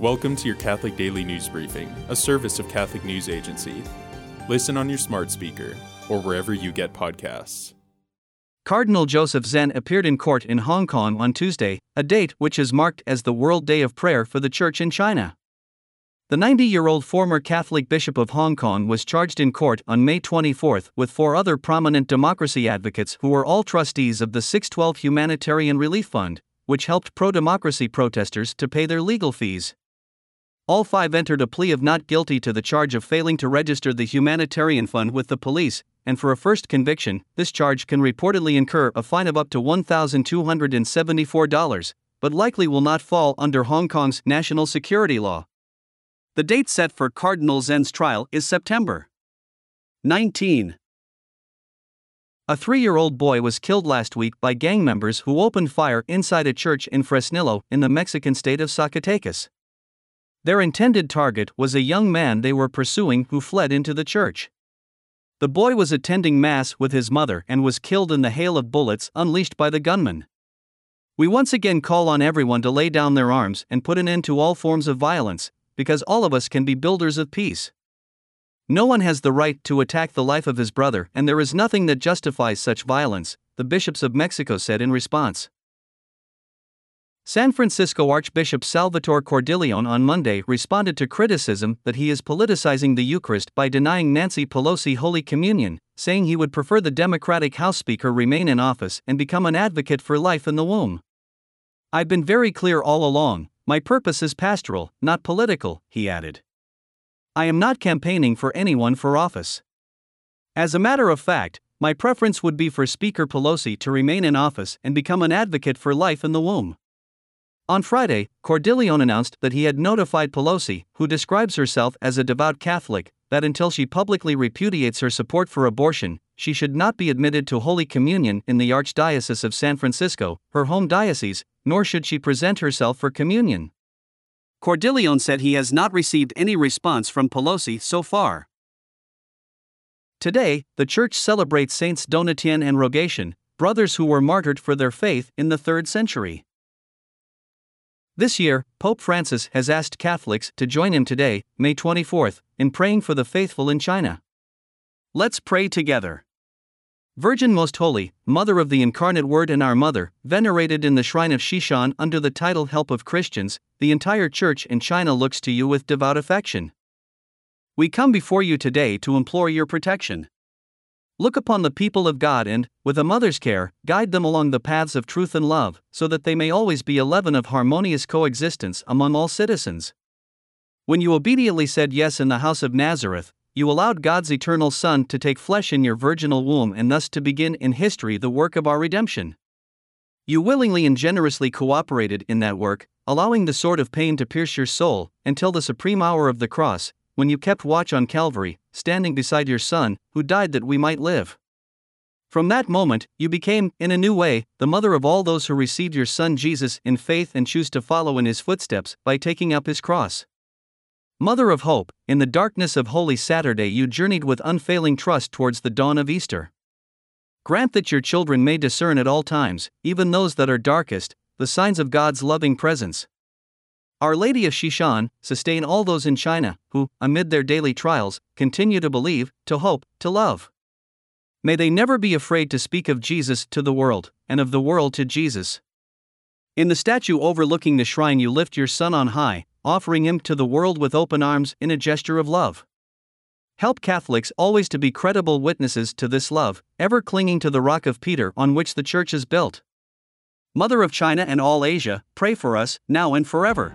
Welcome to your Catholic Daily News Briefing, a service of Catholic News Agency. Listen on your smart speaker or wherever you get podcasts. Cardinal Joseph Zen appeared in court in Hong Kong on Tuesday, a date which is marked as the World Day of Prayer for the Church in China. The 90 year old former Catholic Bishop of Hong Kong was charged in court on May 24 with four other prominent democracy advocates who were all trustees of the 612 Humanitarian Relief Fund, which helped pro democracy protesters to pay their legal fees. All five entered a plea of not guilty to the charge of failing to register the humanitarian fund with the police, and for a first conviction, this charge can reportedly incur a fine of up to $1,274, but likely will not fall under Hong Kong's national security law. The date set for Cardinal Zen's trial is September 19. A three year old boy was killed last week by gang members who opened fire inside a church in Fresnillo in the Mexican state of Zacatecas. Their intended target was a young man they were pursuing who fled into the church. The boy was attending Mass with his mother and was killed in the hail of bullets unleashed by the gunman. We once again call on everyone to lay down their arms and put an end to all forms of violence, because all of us can be builders of peace. No one has the right to attack the life of his brother, and there is nothing that justifies such violence, the bishops of Mexico said in response. San Francisco Archbishop Salvatore Cordileone on Monday responded to criticism that he is politicizing the Eucharist by denying Nancy Pelosi Holy Communion, saying he would prefer the Democratic House Speaker remain in office and become an advocate for life in the womb. I've been very clear all along my purpose is pastoral, not political, he added. I am not campaigning for anyone for office. As a matter of fact, my preference would be for Speaker Pelosi to remain in office and become an advocate for life in the womb. On Friday, Cordileone announced that he had notified Pelosi, who describes herself as a devout Catholic, that until she publicly repudiates her support for abortion, she should not be admitted to Holy Communion in the Archdiocese of San Francisco, her home diocese, nor should she present herself for communion. Cordileone said he has not received any response from Pelosi so far. Today, the Church celebrates Saints Donatien and Rogatian, brothers who were martyred for their faith in the 3rd century. This year, Pope Francis has asked Catholics to join him today, May 24th, in praying for the faithful in China. Let's pray together. Virgin Most Holy, Mother of the Incarnate Word and our Mother, venerated in the shrine of Sheshan under the title Help of Christians, the entire Church in China looks to you with devout affection. We come before you today to implore your protection. Look upon the people of God and, with a mother's care, guide them along the paths of truth and love, so that they may always be a leaven of harmonious coexistence among all citizens. When you obediently said yes in the house of Nazareth, you allowed God's eternal Son to take flesh in your virginal womb and thus to begin in history the work of our redemption. You willingly and generously cooperated in that work, allowing the sword of pain to pierce your soul, until the supreme hour of the cross, when you kept watch on Calvary, standing beside your Son, who died that we might live. From that moment, you became, in a new way, the mother of all those who received your Son Jesus in faith and choose to follow in his footsteps by taking up his cross. Mother of Hope, in the darkness of Holy Saturday you journeyed with unfailing trust towards the dawn of Easter. Grant that your children may discern at all times, even those that are darkest, the signs of God's loving presence. Our Lady of Sheshan, sustain all those in China who, amid their daily trials, continue to believe, to hope, to love. May they never be afraid to speak of Jesus to the world, and of the world to Jesus. In the statue overlooking the shrine, you lift your Son on high, offering him to the world with open arms in a gesture of love. Help Catholics always to be credible witnesses to this love, ever clinging to the rock of Peter on which the Church is built. Mother of China and all Asia, pray for us, now and forever.